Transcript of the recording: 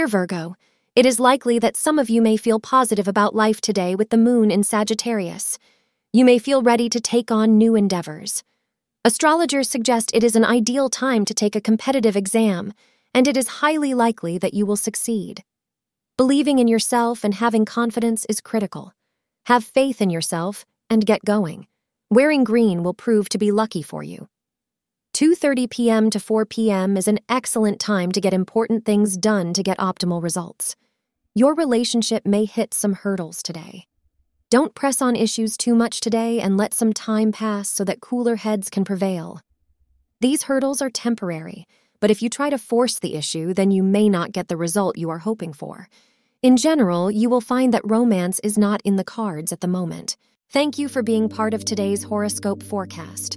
Dear Virgo, it is likely that some of you may feel positive about life today with the moon in Sagittarius. You may feel ready to take on new endeavors. Astrologers suggest it is an ideal time to take a competitive exam, and it is highly likely that you will succeed. Believing in yourself and having confidence is critical. Have faith in yourself and get going. Wearing green will prove to be lucky for you. 2:30 p.m. to 4 p.m. is an excellent time to get important things done to get optimal results. Your relationship may hit some hurdles today. Don't press on issues too much today and let some time pass so that cooler heads can prevail. These hurdles are temporary, but if you try to force the issue, then you may not get the result you are hoping for. In general, you will find that romance is not in the cards at the moment. Thank you for being part of today's horoscope forecast.